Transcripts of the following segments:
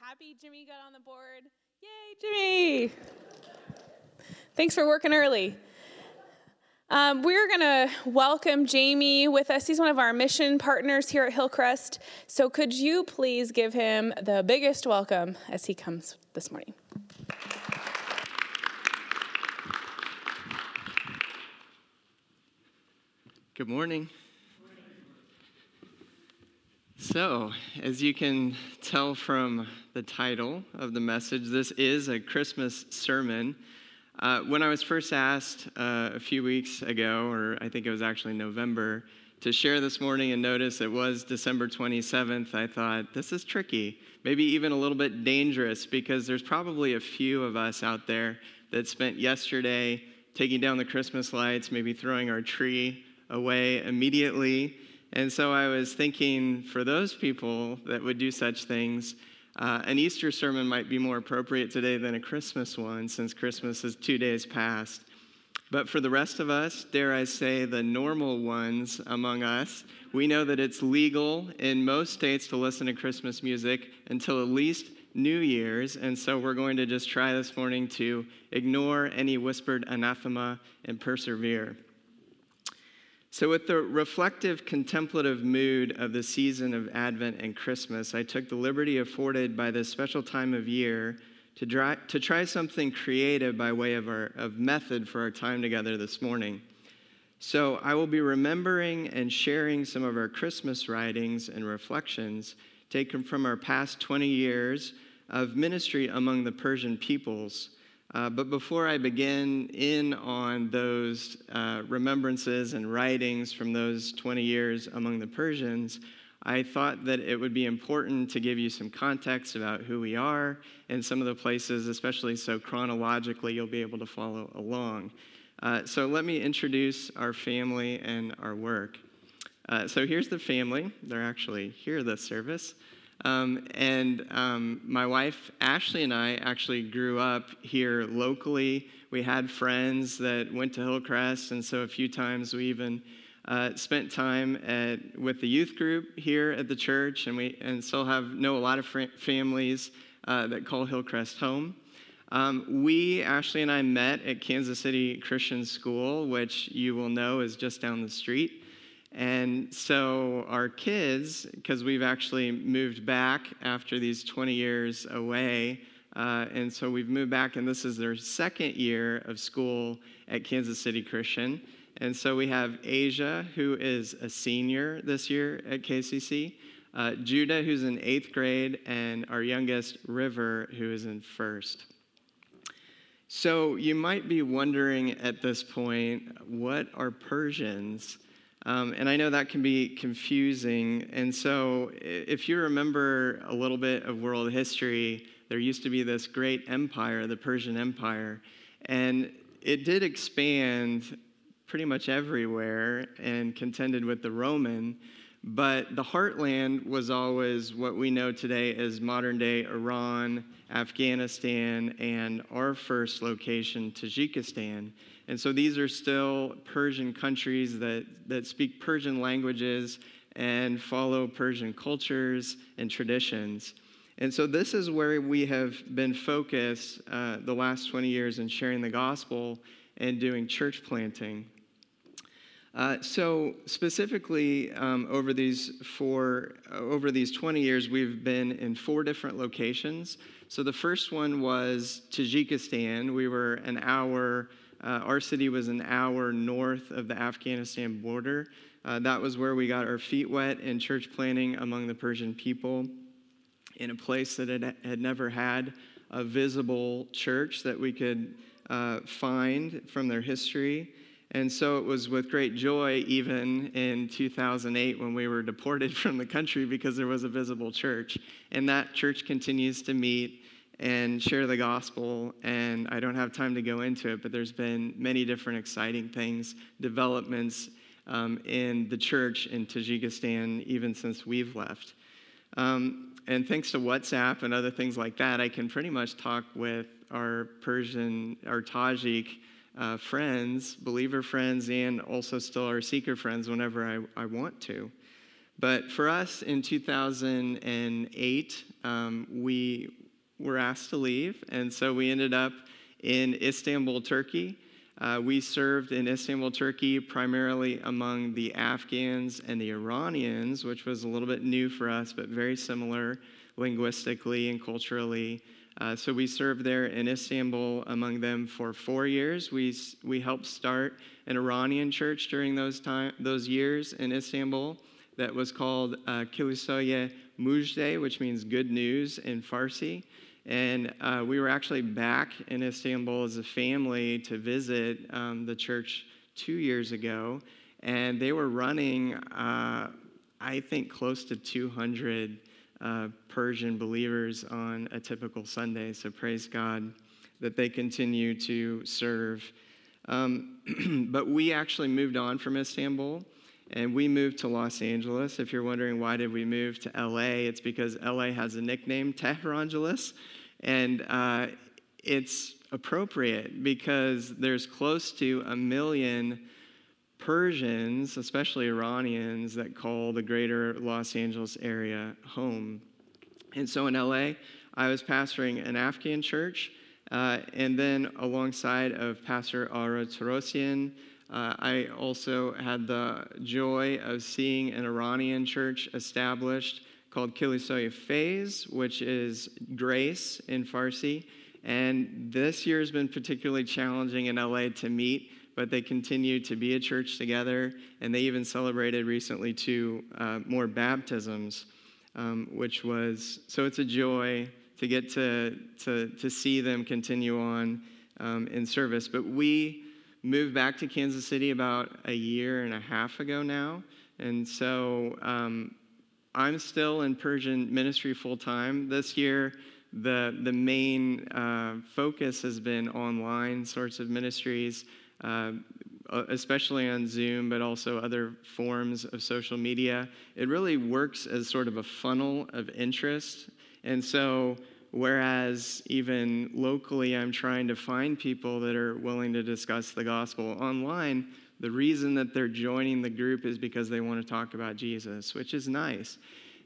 happy Jimmy got on the board. Yay, Jimmy! Thanks for working early. Um, we're going to welcome Jamie with us. He's one of our mission partners here at Hillcrest. So, could you please give him the biggest welcome as he comes this morning? Good morning. So, as you can tell from the title of the message, this is a Christmas sermon. Uh, when I was first asked uh, a few weeks ago, or I think it was actually November, to share this morning and notice it was December 27th, I thought, this is tricky, maybe even a little bit dangerous, because there's probably a few of us out there that spent yesterday taking down the Christmas lights, maybe throwing our tree away immediately. And so I was thinking for those people that would do such things, uh, an Easter sermon might be more appropriate today than a Christmas one, since Christmas is two days past. But for the rest of us, dare I say, the normal ones among us, we know that it's legal in most states to listen to Christmas music until at least New Year's. And so we're going to just try this morning to ignore any whispered anathema and persevere. So, with the reflective, contemplative mood of the season of Advent and Christmas, I took the liberty afforded by this special time of year to, try, to try something creative by way of, our, of method for our time together this morning. So, I will be remembering and sharing some of our Christmas writings and reflections taken from our past 20 years of ministry among the Persian peoples uh, but before I begin in on those uh, remembrances and writings from those 20 years among the Persians, I thought that it would be important to give you some context about who we are and some of the places, especially so chronologically you'll be able to follow along. Uh, so let me introduce our family and our work. Uh, so here's the family. They're actually here this service. Um, and um, my wife, Ashley, and I actually grew up here locally. We had friends that went to Hillcrest, and so a few times we even uh, spent time at, with the youth group here at the church, and we and still have know a lot of fr- families uh, that call Hillcrest home. Um, we, Ashley and I, met at Kansas City Christian School, which you will know is just down the street. And so our kids, because we've actually moved back after these 20 years away, uh, and so we've moved back, and this is their second year of school at Kansas City Christian. And so we have Asia, who is a senior this year at KCC, uh, Judah, who's in eighth grade, and our youngest, River, who is in first. So you might be wondering at this point, what are Persians? Um, and I know that can be confusing. And so, if you remember a little bit of world history, there used to be this great empire, the Persian Empire, and it did expand pretty much everywhere and contended with the Roman. But the heartland was always what we know today as modern day Iran, Afghanistan, and our first location, Tajikistan. And so these are still Persian countries that, that speak Persian languages and follow Persian cultures and traditions. And so this is where we have been focused uh, the last 20 years in sharing the gospel and doing church planting. Uh, so specifically, um, over these four, over these 20 years, we've been in four different locations. So the first one was Tajikistan. We were an hour uh, our city was an hour north of the Afghanistan border. Uh, that was where we got our feet wet in church planting among the Persian people in a place that had, had never had a visible church that we could uh, find from their history. And so it was with great joy, even in 2008, when we were deported from the country because there was a visible church. And that church continues to meet and share the gospel. And I don't have time to go into it, but there's been many different exciting things, developments um, in the church in Tajikistan, even since we've left. Um, and thanks to WhatsApp and other things like that, I can pretty much talk with our Persian, our Tajik uh, friends, believer friends, and also still our seeker friends whenever I, I want to. But for us in 2008, um, we were asked to leave, and so we ended up in Istanbul, Turkey. Uh, we served in Istanbul, Turkey, primarily among the Afghans and the Iranians, which was a little bit new for us, but very similar linguistically and culturally. Uh, so we served there in Istanbul among them for four years. We, we helped start an Iranian church during those, time, those years in Istanbul that was called uh, Kilisoye Mujde, which means good news in Farsi. And uh, we were actually back in Istanbul as a family to visit um, the church two years ago. And they were running, uh, I think, close to 200 uh, Persian believers on a typical Sunday. So praise God that they continue to serve. Um, but we actually moved on from Istanbul and we moved to Los Angeles. If you're wondering why did we move to LA, it's because LA has a nickname, Tehrangeles, and uh, it's appropriate because there's close to a million Persians, especially Iranians, that call the greater Los Angeles area home. And so in LA, I was pastoring an Afghan church, uh, and then alongside of Pastor Ara Torosian, uh, I also had the joy of seeing an Iranian church established called Kilisoye Faiz, which is grace in Farsi. And this year has been particularly challenging in LA to meet, but they continue to be a church together. And they even celebrated recently two uh, more baptisms, um, which was so it's a joy to get to, to, to see them continue on um, in service. But we moved back to Kansas City about a year and a half ago now. And so um, I'm still in Persian ministry full time. This year, the, the main uh, focus has been online sorts of ministries, uh, especially on Zoom, but also other forms of social media. It really works as sort of a funnel of interest. And so Whereas even locally, I'm trying to find people that are willing to discuss the gospel online. The reason that they're joining the group is because they want to talk about Jesus, which is nice.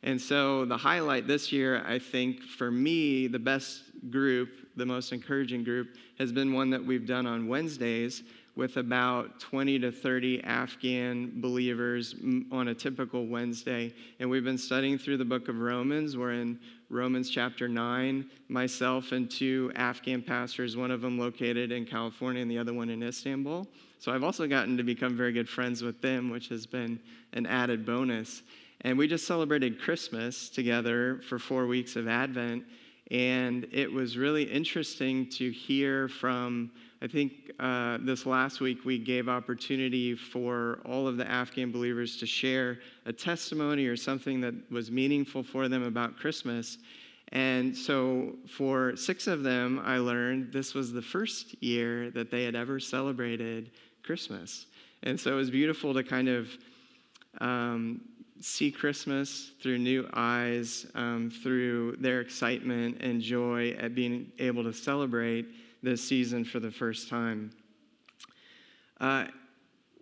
And so, the highlight this year, I think for me, the best group, the most encouraging group, has been one that we've done on Wednesdays with about 20 to 30 Afghan believers on a typical Wednesday. And we've been studying through the book of Romans. We're in Romans chapter 9, myself and two Afghan pastors, one of them located in California and the other one in Istanbul. So I've also gotten to become very good friends with them, which has been an added bonus. And we just celebrated Christmas together for four weeks of Advent. And it was really interesting to hear from I think uh, this last week we gave opportunity for all of the Afghan believers to share a testimony or something that was meaningful for them about Christmas. And so for six of them, I learned this was the first year that they had ever celebrated Christmas. And so it was beautiful to kind of um, see Christmas through new eyes, um, through their excitement and joy at being able to celebrate this season for the first time. Uh,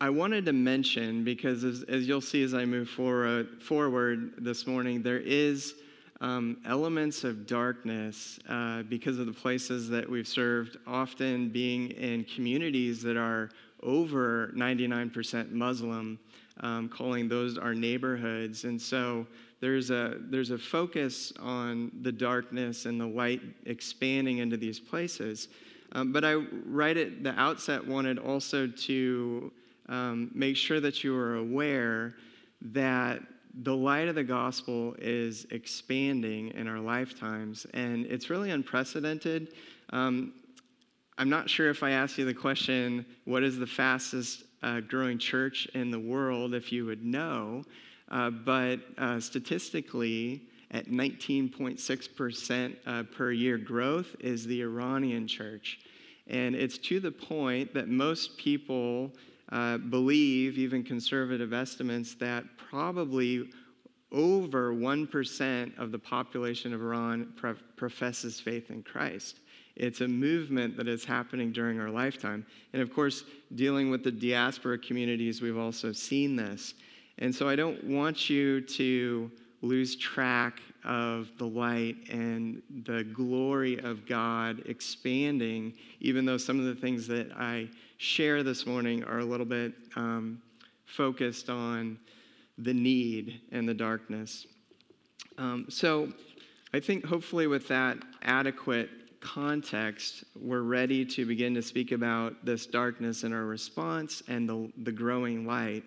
I wanted to mention, because as, as, you'll see as I move forward, forward this morning, there is um, elements of darkness uh, because of the places that we've served, often being in communities that are over 99% Muslim, um, calling those our neighborhoods. And so there's a, there's a focus on the darkness and the light expanding into these places. Um, but I, right at the outset, wanted also to um, make sure that you are aware that the light of the gospel is expanding in our lifetimes, and it's really unprecedented. Um, I'm not sure if I asked you the question, what is the fastest uh, growing church in the world, if you would know. Uh, but uh, statistically, at 19.6% uh, per year growth is the Iranian church. And it's to the point that most people uh, believe, even conservative estimates, that probably over 1% of the population of Iran pro- professes faith in Christ. It's a movement that is happening during our lifetime. And of course, dealing with the diaspora communities, we've also seen this. And so I don't want you to lose track of the light and the glory of God expanding, even though some of the things that I share this morning are a little bit um, focused on the need and the darkness. Um, so I think hopefully with that adequate context, we're ready to begin to speak about this darkness and our response and the, the growing light.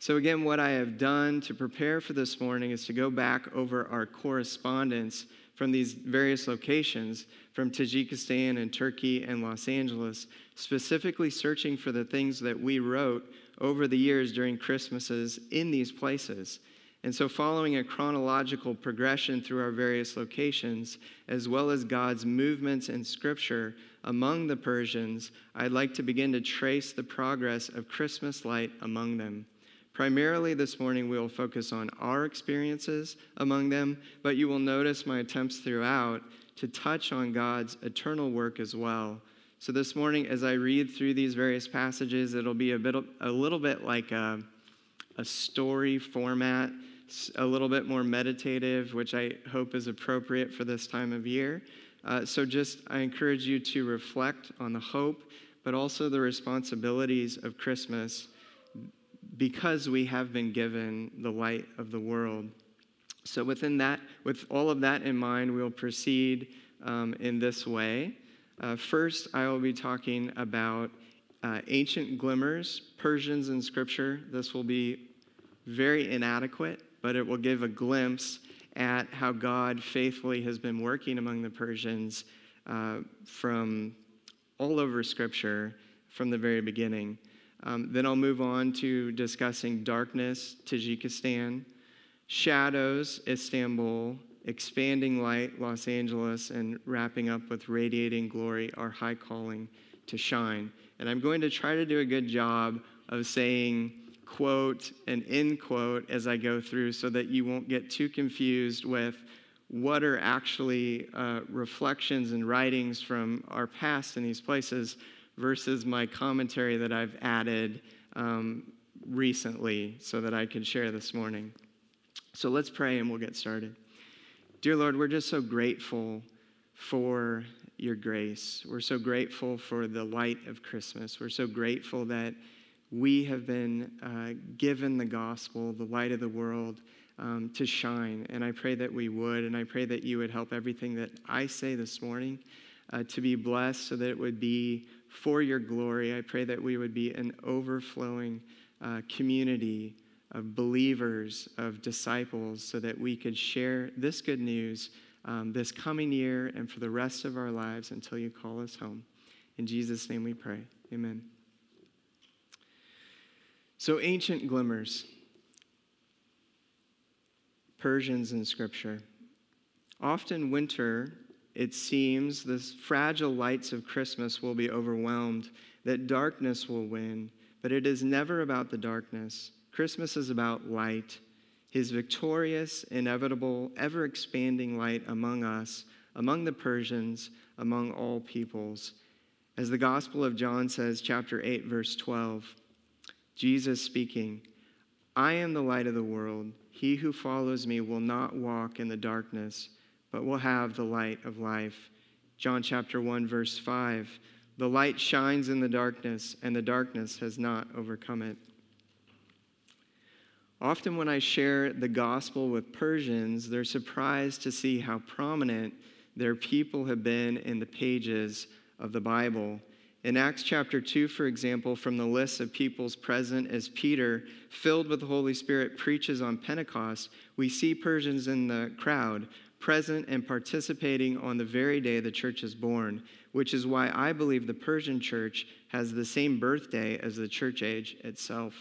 So, again, what I have done to prepare for this morning is to go back over our correspondence from these various locations, from Tajikistan and Turkey and Los Angeles, specifically searching for the things that we wrote over the years during Christmases in these places. And so, following a chronological progression through our various locations, as well as God's movements in Scripture among the Persians, I'd like to begin to trace the progress of Christmas light among them. Primarily this morning, we will focus on our experiences among them, but you will notice my attempts throughout to touch on God's eternal work as well. So this morning, as I read through these various passages, it'll be a, bit, a little bit like a, a story format, a little bit more meditative, which I hope is appropriate for this time of year. Uh, so just, I encourage you to reflect on the hope, but also the responsibilities of Christmas because we have been given the light of the world. So, within that, with all of that in mind, we'll proceed um, in this way. Uh, first, I will be talking about uh, ancient glimmers, Persians in Scripture. This will be very inadequate, but it will give a glimpse at how God faithfully has been working among the Persians uh, from all over Scripture from the very beginning. Um, then I'll move on to discussing darkness, Tajikistan, shadows, Istanbul, expanding light, Los Angeles, and wrapping up with radiating glory, our high calling to shine. And I'm going to try to do a good job of saying quote and end quote as I go through so that you won't get too confused with what are actually uh, reflections and writings from our past in these places versus my commentary that I've added um, recently so that I can share this morning. So let's pray and we'll get started. Dear Lord, we're just so grateful for your grace. We're so grateful for the light of Christmas. We're so grateful that we have been uh, given the gospel, the light of the world, um, to shine. And I pray that we would, and I pray that you would help everything that I say this morning uh, to be blessed so that it would be for your glory. I pray that we would be an overflowing uh, community of believers, of disciples, so that we could share this good news um, this coming year and for the rest of our lives until you call us home. In Jesus' name we pray. Amen. So, ancient glimmers, Persians in Scripture. Often, winter it seems the fragile lights of Christmas will be overwhelmed, that darkness will win, but it is never about the darkness. Christmas is about light, his victorious, inevitable, ever expanding light among us, among the Persians, among all peoples. As the Gospel of John says, chapter 8, verse 12, Jesus speaking, I am the light of the world. He who follows me will not walk in the darkness but we'll have the light of life. John chapter 1, verse 5 The light shines in the darkness, and the darkness has not overcome it. Often, when I share the gospel with Persians, they're surprised to see how prominent their people have been in the pages of the Bible. In Acts chapter 2, for example, from the list of peoples present as Peter, filled with the Holy Spirit, preaches on Pentecost, we see Persians in the crowd present and participating on the very day the church is born, which is why I believe the Persian church has the same birthday as the church age itself.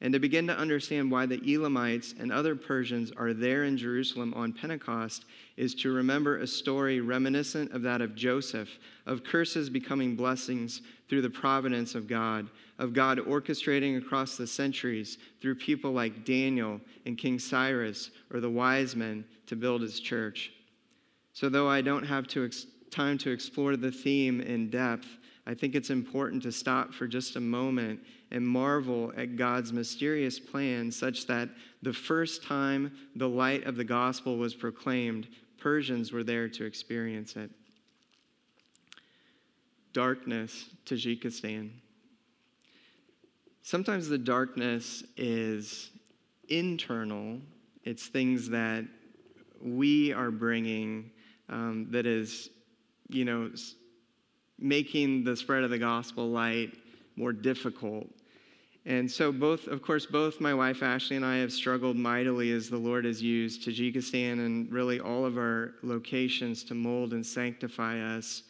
And to begin to understand why the Elamites and other Persians are there in Jerusalem on Pentecost is to remember a story reminiscent of that of Joseph, of curses becoming blessings through the providence of God, of God orchestrating across the centuries through people like Daniel and King Cyrus or the wise men to build his church. So, though I don't have to ex- time to explore the theme in depth, I think it's important to stop for just a moment and marvel at God's mysterious plan, such that the first time the light of the gospel was proclaimed, Persians were there to experience it. Darkness, Tajikistan. Sometimes the darkness is internal, it's things that we are bringing um, that is, you know, making the spread of the gospel light more difficult. And so, both, of course, both my wife Ashley and I have struggled mightily as the Lord has used Tajikistan and really all of our locations to mold and sanctify us.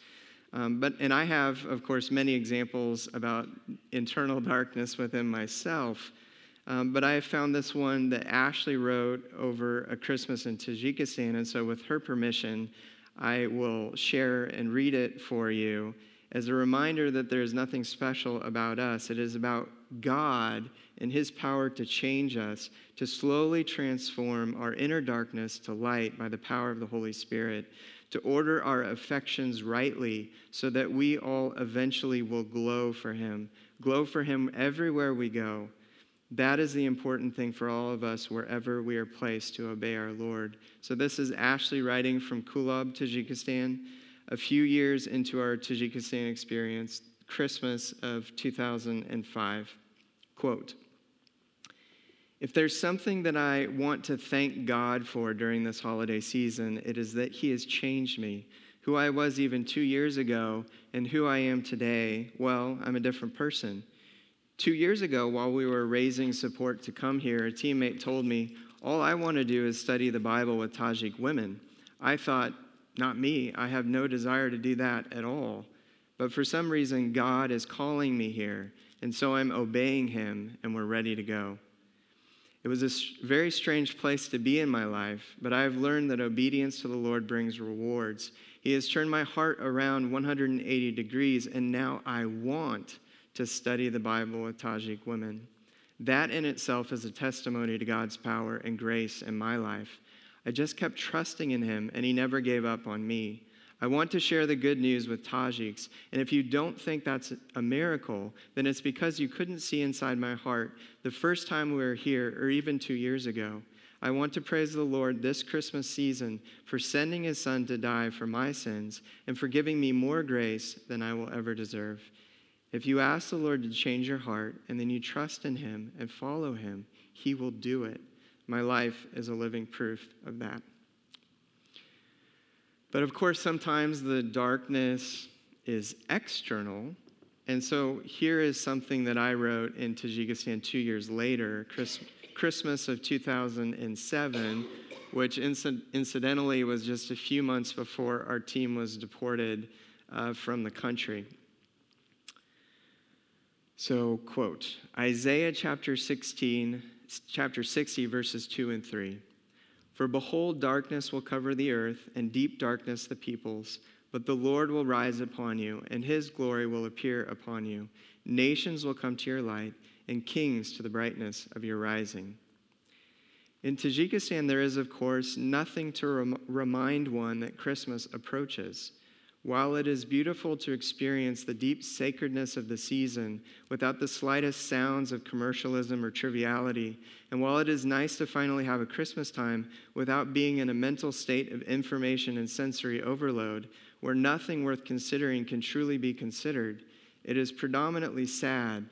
Um, but, and I have, of course, many examples about internal darkness within myself. Um, but I have found this one that Ashley wrote over a Christmas in Tajikistan. And so, with her permission, I will share and read it for you as a reminder that there is nothing special about us. It is about God and His power to change us, to slowly transform our inner darkness to light by the power of the Holy Spirit, to order our affections rightly so that we all eventually will glow for Him, glow for Him everywhere we go. That is the important thing for all of us wherever we are placed to obey our Lord. So, this is Ashley writing from Kulab, Tajikistan, a few years into our Tajikistan experience, Christmas of 2005. Quote If there's something that I want to thank God for during this holiday season, it is that He has changed me. Who I was even two years ago and who I am today, well, I'm a different person. Two years ago, while we were raising support to come here, a teammate told me, All I want to do is study the Bible with Tajik women. I thought, Not me. I have no desire to do that at all. But for some reason, God is calling me here, and so I'm obeying Him, and we're ready to go. It was a very strange place to be in my life, but I have learned that obedience to the Lord brings rewards. He has turned my heart around 180 degrees, and now I want to study the Bible with Tajik women. That in itself is a testimony to God's power and grace in my life. I just kept trusting in Him, and He never gave up on me. I want to share the good news with Tajiks, and if you don't think that's a miracle, then it's because you couldn't see inside my heart the first time we were here, or even two years ago. I want to praise the Lord this Christmas season for sending His Son to die for my sins and for giving me more grace than I will ever deserve. If you ask the Lord to change your heart and then you trust in Him and follow Him, He will do it. My life is a living proof of that. But of course, sometimes the darkness is external. And so here is something that I wrote in Tajikistan two years later, Christmas of 2007, which incidentally was just a few months before our team was deported uh, from the country. So, quote Isaiah chapter 16, chapter 60, verses 2 and 3. For behold, darkness will cover the earth, and deep darkness the peoples. But the Lord will rise upon you, and his glory will appear upon you. Nations will come to your light, and kings to the brightness of your rising. In Tajikistan, there is, of course, nothing to rem- remind one that Christmas approaches. While it is beautiful to experience the deep sacredness of the season without the slightest sounds of commercialism or triviality, and while it is nice to finally have a Christmas time without being in a mental state of information and sensory overload, where nothing worth considering can truly be considered, it is predominantly sad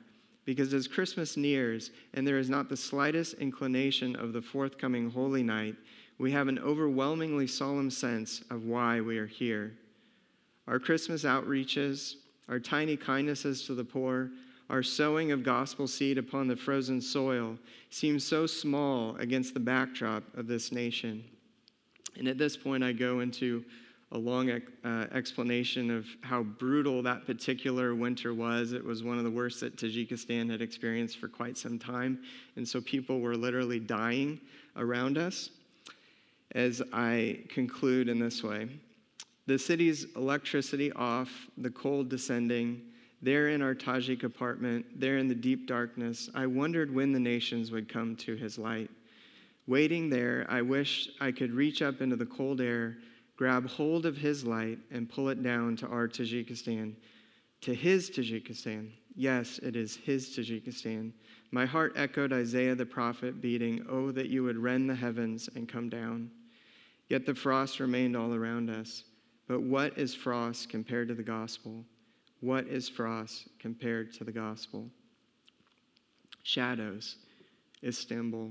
because as Christmas nears and there is not the slightest inclination of the forthcoming Holy Night, we have an overwhelmingly solemn sense of why we are here. Our Christmas outreaches, our tiny kindnesses to the poor, our sowing of gospel seed upon the frozen soil seems so small against the backdrop of this nation. And at this point, I go into a long uh, explanation of how brutal that particular winter was. It was one of the worst that Tajikistan had experienced for quite some time. And so people were literally dying around us. As I conclude in this way the city's electricity off, the cold descending, there in our Tajik apartment, there in the deep darkness, I wondered when the nations would come to his light. Waiting there, I wished I could reach up into the cold air, grab hold of his light, and pull it down to our Tajikistan. To his Tajikistan. Yes, it is his Tajikistan. My heart echoed Isaiah the prophet, beating, Oh, that you would rend the heavens and come down. Yet the frost remained all around us. But what is frost compared to the gospel? What is frost compared to the gospel? Shadows, Istanbul.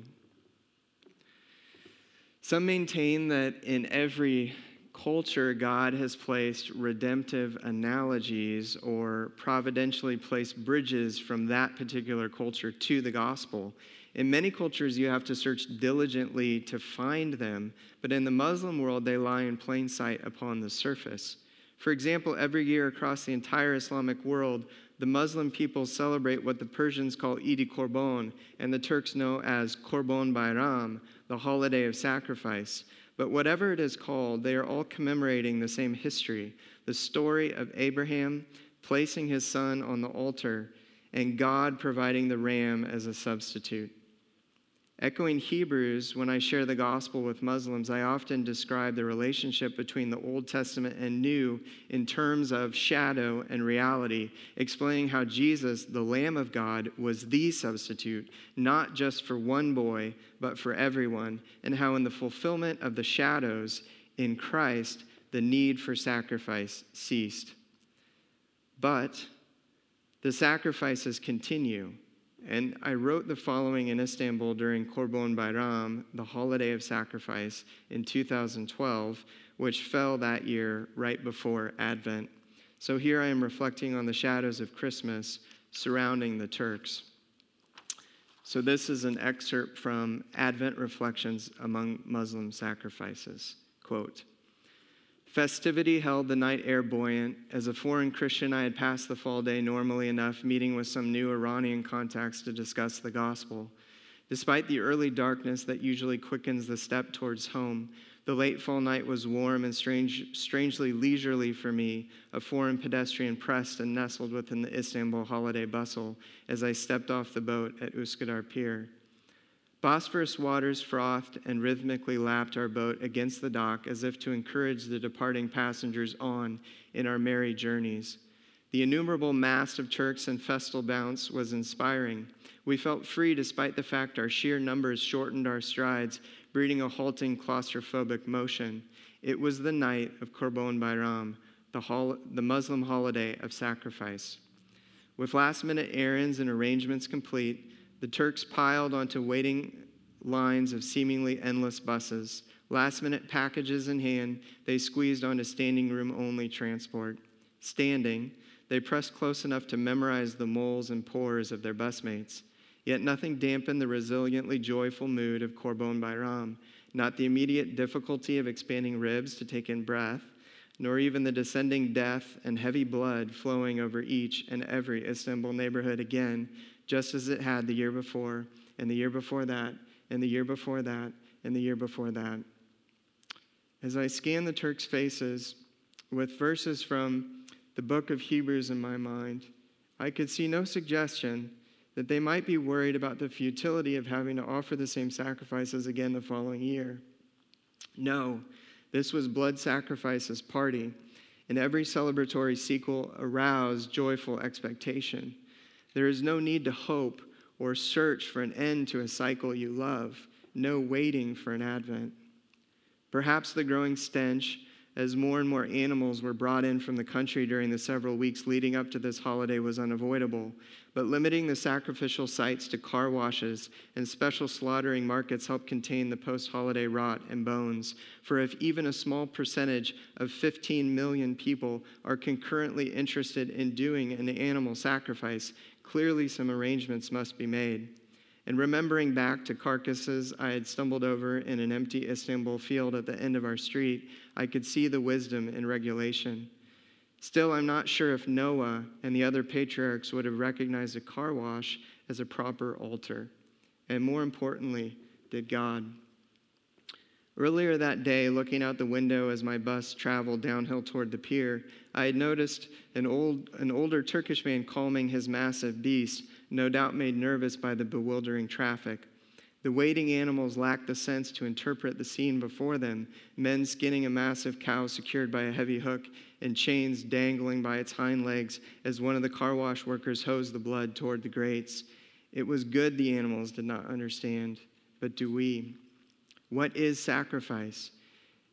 Some maintain that in every culture, God has placed redemptive analogies or providentially placed bridges from that particular culture to the gospel. In many cultures, you have to search diligently to find them, but in the Muslim world, they lie in plain sight upon the surface. For example, every year across the entire Islamic world, the Muslim people celebrate what the Persians call Eid Korban and the Turks know as Korban Bayram, the holiday of sacrifice. But whatever it is called, they are all commemorating the same history the story of Abraham placing his son on the altar and God providing the ram as a substitute. Echoing Hebrews, when I share the gospel with Muslims, I often describe the relationship between the Old Testament and New in terms of shadow and reality, explaining how Jesus, the Lamb of God, was the substitute, not just for one boy, but for everyone, and how in the fulfillment of the shadows in Christ, the need for sacrifice ceased. But the sacrifices continue and I wrote the following in Istanbul during Korban Bayram, the holiday of sacrifice, in 2012, which fell that year right before Advent. So here I am reflecting on the shadows of Christmas surrounding the Turks. So this is an excerpt from Advent Reflections Among Muslim Sacrifices. Quote, Festivity held the night air buoyant. As a foreign Christian, I had passed the fall day normally enough, meeting with some new Iranian contacts to discuss the gospel. Despite the early darkness that usually quickens the step towards home, the late fall night was warm and strange, strangely leisurely for me, a foreign pedestrian pressed and nestled within the Istanbul holiday bustle as I stepped off the boat at Uskudar Pier. Bosphorus waters frothed and rhythmically lapped our boat against the dock as if to encourage the departing passengers on in our merry journeys. The innumerable mass of Turks and festal bounce was inspiring. We felt free despite the fact our sheer numbers shortened our strides, breeding a halting claustrophobic motion. It was the night of Korban Bayram, the, hol- the Muslim holiday of sacrifice. With last minute errands and arrangements complete, the Turks piled onto waiting lines of seemingly endless buses. Last minute packages in hand, they squeezed onto standing room only transport. Standing, they pressed close enough to memorize the moles and pores of their busmates. Yet nothing dampened the resiliently joyful mood of Korban Bayram, not the immediate difficulty of expanding ribs to take in breath, nor even the descending death and heavy blood flowing over each and every Istanbul neighborhood again just as it had the year before, and the year before that, and the year before that, and the year before that. As I scan the Turks' faces with verses from the book of Hebrews in my mind, I could see no suggestion that they might be worried about the futility of having to offer the same sacrifices again the following year. No, this was blood sacrifices party, and every celebratory sequel aroused joyful expectation. There is no need to hope or search for an end to a cycle you love, no waiting for an advent. Perhaps the growing stench as more and more animals were brought in from the country during the several weeks leading up to this holiday was unavoidable, but limiting the sacrificial sites to car washes and special slaughtering markets helped contain the post holiday rot and bones. For if even a small percentage of 15 million people are concurrently interested in doing an animal sacrifice, Clearly, some arrangements must be made. And remembering back to carcasses I had stumbled over in an empty Istanbul field at the end of our street, I could see the wisdom in regulation. Still, I'm not sure if Noah and the other patriarchs would have recognized a car wash as a proper altar. And more importantly, did God. Earlier that day, looking out the window as my bus traveled downhill toward the pier, I had noticed an, old, an older Turkish man calming his massive beast, no doubt made nervous by the bewildering traffic. The waiting animals lacked the sense to interpret the scene before them men skinning a massive cow secured by a heavy hook and chains dangling by its hind legs as one of the car wash workers hosed the blood toward the grates. It was good the animals did not understand, but do we? What is sacrifice?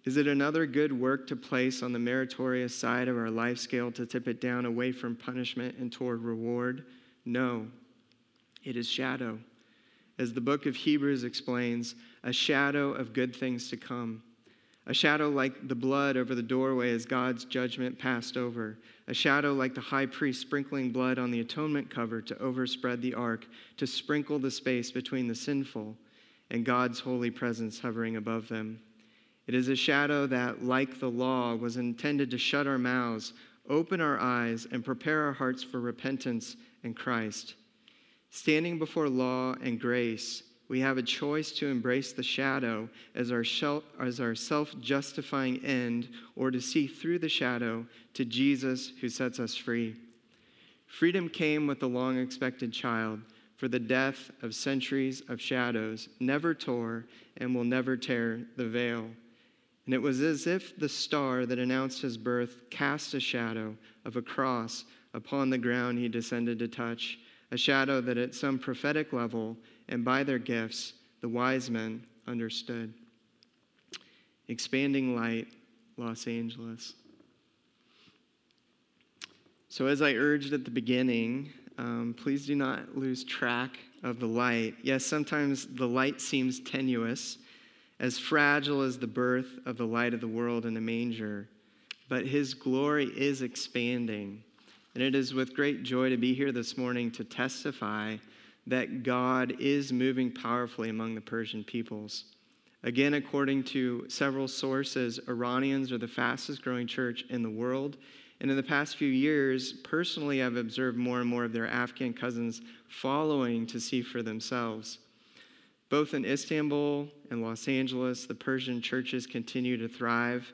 Is it another good work to place on the meritorious side of our life scale to tip it down away from punishment and toward reward? No. It is shadow. As the book of Hebrews explains, a shadow of good things to come. A shadow like the blood over the doorway as God's judgment passed over. A shadow like the high priest sprinkling blood on the atonement cover to overspread the ark, to sprinkle the space between the sinful and God's holy presence hovering above them. It is a shadow that, like the law, was intended to shut our mouths, open our eyes, and prepare our hearts for repentance and Christ. Standing before law and grace, we have a choice to embrace the shadow as our, as our self justifying end or to see through the shadow to Jesus who sets us free. Freedom came with the long expected child, for the death of centuries of shadows never tore and will never tear the veil. And it was as if the star that announced his birth cast a shadow of a cross upon the ground he descended to touch, a shadow that at some prophetic level and by their gifts, the wise men understood. Expanding Light, Los Angeles. So, as I urged at the beginning, um, please do not lose track of the light. Yes, sometimes the light seems tenuous, as fragile as the birth of the light of the world in a manger, but his glory is expanding. And it is with great joy to be here this morning to testify that God is moving powerfully among the Persian peoples. Again, according to several sources, Iranians are the fastest growing church in the world. And in the past few years, personally, I've observed more and more of their Afghan cousins following to see for themselves. Both in Istanbul and Los Angeles, the Persian churches continue to thrive.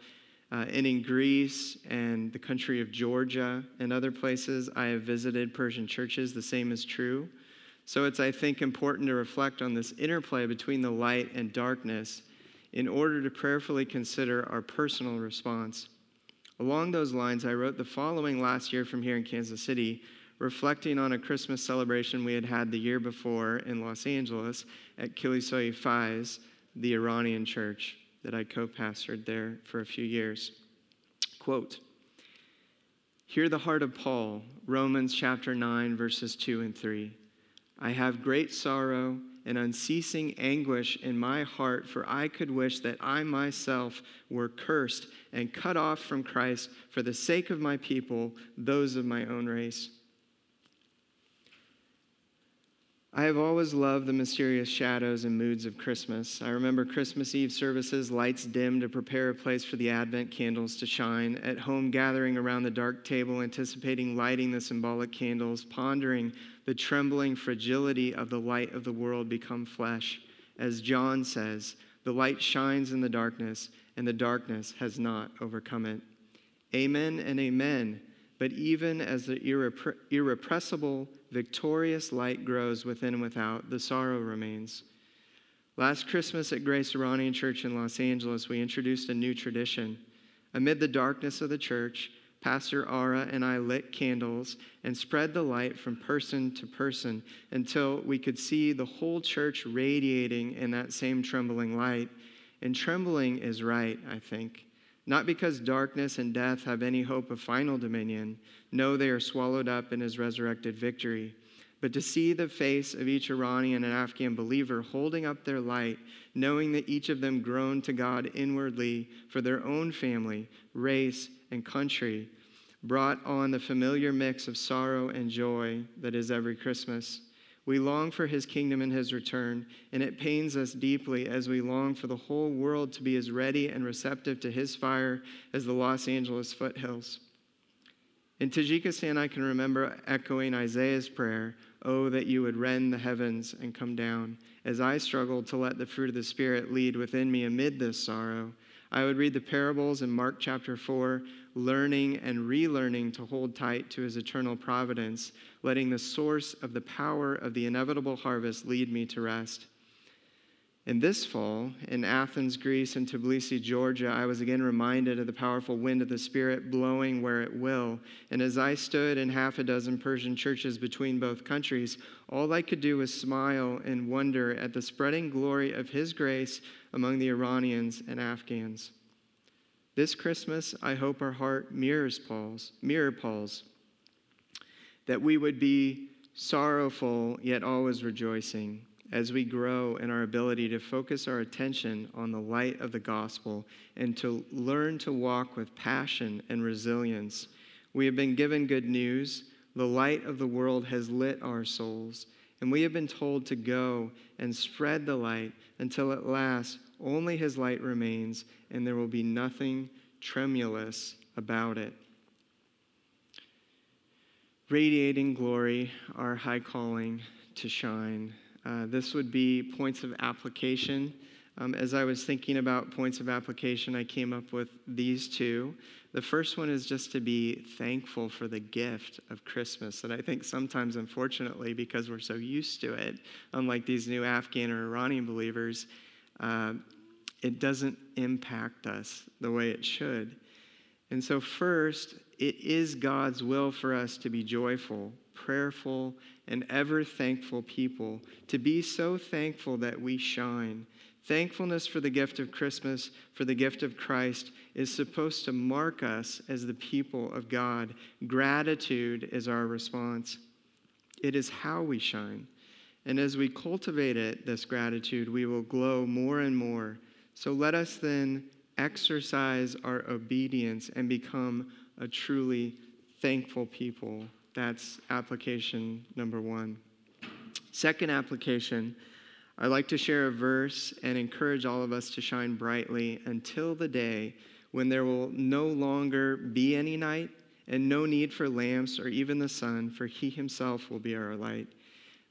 Uh, and in Greece and the country of Georgia and other places, I have visited Persian churches. The same is true. So it's, I think, important to reflect on this interplay between the light and darkness in order to prayerfully consider our personal response. Along those lines, I wrote the following last year from here in Kansas City, reflecting on a Christmas celebration we had had the year before in Los Angeles at Kilisoy Faiz, the Iranian church that I co pastored there for a few years. Quote, Hear the heart of Paul, Romans chapter 9, verses 2 and 3. I have great sorrow and unceasing anguish in my heart, for I could wish that I myself were cursed and cut off from Christ for the sake of my people, those of my own race. I have always loved the mysterious shadows and moods of Christmas. I remember Christmas Eve services, lights dim to prepare a place for the Advent candles to shine, at home gathering around the dark table, anticipating lighting the symbolic candles, pondering the trembling fragility of the light of the world become flesh. As John says, the light shines in the darkness, and the darkness has not overcome it. Amen and amen. But even as the irrepre- irrepressible, victorious light grows within and without, the sorrow remains. Last Christmas at Grace Iranian Church in Los Angeles, we introduced a new tradition. Amid the darkness of the church, Pastor Ara and I lit candles and spread the light from person to person until we could see the whole church radiating in that same trembling light. And trembling is right, I think. Not because darkness and death have any hope of final dominion. No, they are swallowed up in his resurrected victory. But to see the face of each Iranian and Afghan believer holding up their light, knowing that each of them groaned to God inwardly for their own family, race, and country, brought on the familiar mix of sorrow and joy that is every Christmas. We long for his kingdom and his return, and it pains us deeply as we long for the whole world to be as ready and receptive to his fire as the Los Angeles foothills. In Tajikistan, I can remember echoing Isaiah's prayer, Oh, that you would rend the heavens and come down. As I struggled to let the fruit of the Spirit lead within me amid this sorrow, I would read the parables in Mark chapter 4, learning and relearning to hold tight to his eternal providence, letting the source of the power of the inevitable harvest lead me to rest. And this fall, in Athens, Greece, and Tbilisi, Georgia, I was again reminded of the powerful wind of the Spirit blowing where it will. And as I stood in half a dozen Persian churches between both countries, all I could do was smile and wonder at the spreading glory of His grace among the Iranians and Afghans. This Christmas, I hope our heart mirrors Paul's, mirror Paul's, that we would be sorrowful yet always rejoicing as we grow in our ability to focus our attention on the light of the gospel and to learn to walk with passion and resilience. We have been given good news. The light of the world has lit our souls, and we have been told to go and spread the light until at last only his light remains and there will be nothing tremulous about it. Radiating glory, our high calling to shine. Uh, this would be points of application. Um, as I was thinking about points of application, I came up with these two. The first one is just to be thankful for the gift of Christmas that I think sometimes, unfortunately, because we're so used to it, unlike these new Afghan or Iranian believers, uh, it doesn't impact us the way it should. And so, first, it is God's will for us to be joyful, prayerful, and ever thankful people, to be so thankful that we shine. Thankfulness for the gift of Christmas, for the gift of Christ, is supposed to mark us as the people of God. Gratitude is our response. It is how we shine. And as we cultivate it, this gratitude, we will glow more and more. So let us then exercise our obedience and become a truly thankful people. That's application number one. Second application, I'd like to share a verse and encourage all of us to shine brightly until the day when there will no longer be any night and no need for lamps or even the sun, for he himself will be our light.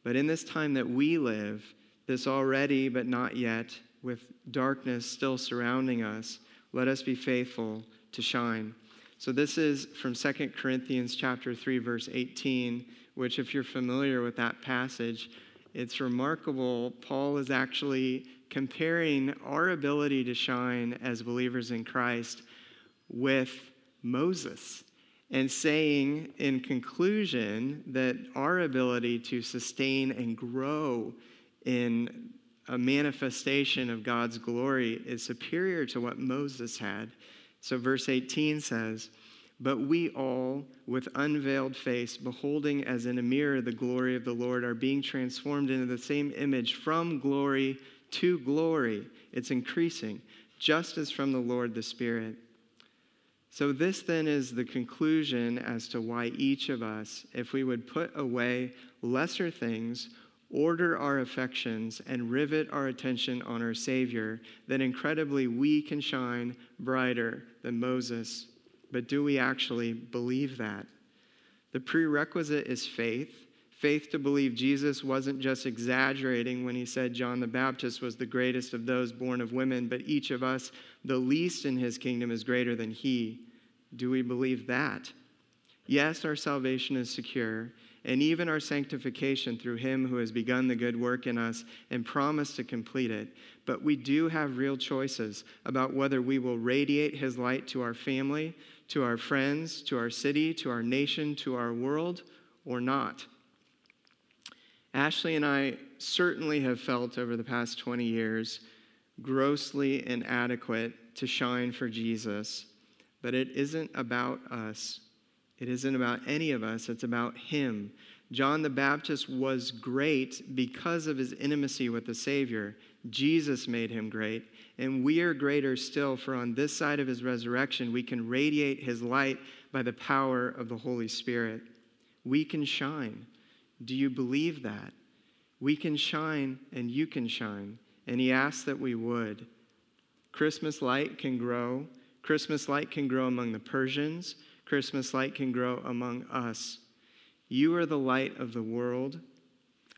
But in this time that we live, this already but not yet, with darkness still surrounding us, let us be faithful to shine. So this is from 2 Corinthians chapter 3 verse 18, which if you're familiar with that passage, it's remarkable. Paul is actually comparing our ability to shine as believers in Christ with Moses and saying in conclusion that our ability to sustain and grow in a manifestation of God's glory is superior to what Moses had. So, verse 18 says, But we all, with unveiled face, beholding as in a mirror the glory of the Lord, are being transformed into the same image from glory to glory. It's increasing, just as from the Lord the Spirit. So, this then is the conclusion as to why each of us, if we would put away lesser things, order our affections, and rivet our attention on our Savior, then incredibly we can shine brighter than Moses. But do we actually believe that? The prerequisite is faith. Faith to believe Jesus wasn't just exaggerating when he said John the Baptist was the greatest of those born of women, but each of us, the least in his kingdom, is greater than he. Do we believe that? Yes, our salvation is secure and even our sanctification through him who has begun the good work in us and promised to complete it. But we do have real choices about whether we will radiate his light to our family, to our friends, to our city, to our nation, to our world, or not. Ashley and I certainly have felt over the past 20 years grossly inadequate to shine for Jesus, but it isn't about us. It isn't about any of us, it's about Him. John the Baptist was great because of his intimacy with the Savior. Jesus made him great, and we are greater still, for on this side of his resurrection, we can radiate his light by the power of the Holy Spirit. We can shine. Do you believe that? We can shine, and you can shine. And he asks that we would. Christmas light can grow. Christmas light can grow among the Persians. Christmas light can grow among us. You are the light of the world.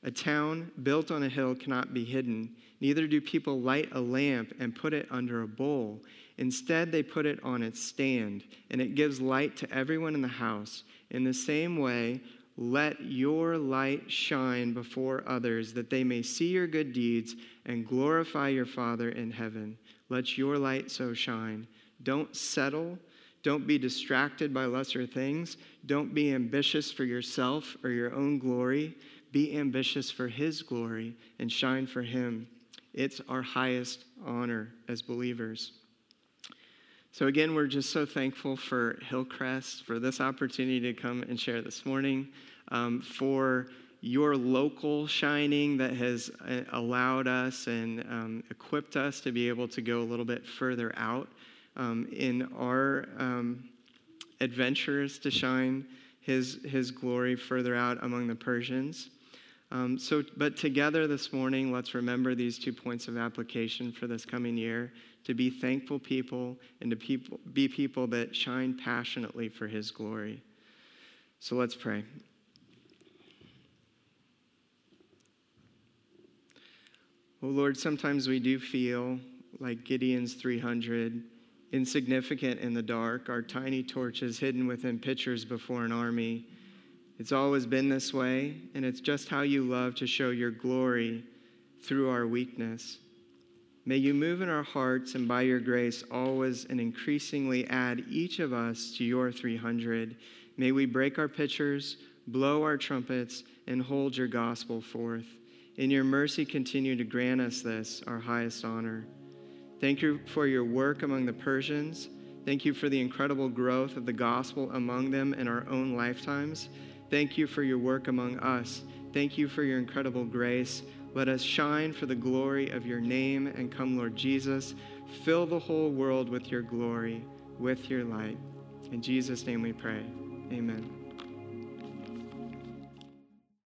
A town built on a hill cannot be hidden. Neither do people light a lamp and put it under a bowl. Instead, they put it on its stand, and it gives light to everyone in the house. In the same way, let your light shine before others, that they may see your good deeds and glorify your Father in heaven. Let your light so shine. Don't settle. Don't be distracted by lesser things. Don't be ambitious for yourself or your own glory. Be ambitious for His glory and shine for Him. It's our highest honor as believers. So, again, we're just so thankful for Hillcrest, for this opportunity to come and share this morning, um, for your local shining that has uh, allowed us and um, equipped us to be able to go a little bit further out um, in our um, adventures to shine his, his glory further out among the Persians. Um, so, but together this morning, let's remember these two points of application for this coming year to be thankful people and to people, be people that shine passionately for His glory. So let's pray. Oh Lord, sometimes we do feel like Gideon's 300, insignificant in the dark, our tiny torches hidden within pitchers before an army. It's always been this way, and it's just how you love to show your glory through our weakness. May you move in our hearts and by your grace always and increasingly add each of us to your 300. May we break our pitchers, blow our trumpets, and hold your gospel forth. In your mercy, continue to grant us this, our highest honor. Thank you for your work among the Persians. Thank you for the incredible growth of the gospel among them in our own lifetimes. Thank you for your work among us. Thank you for your incredible grace. Let us shine for the glory of your name and come, Lord Jesus. Fill the whole world with your glory, with your light. In Jesus' name we pray. Amen.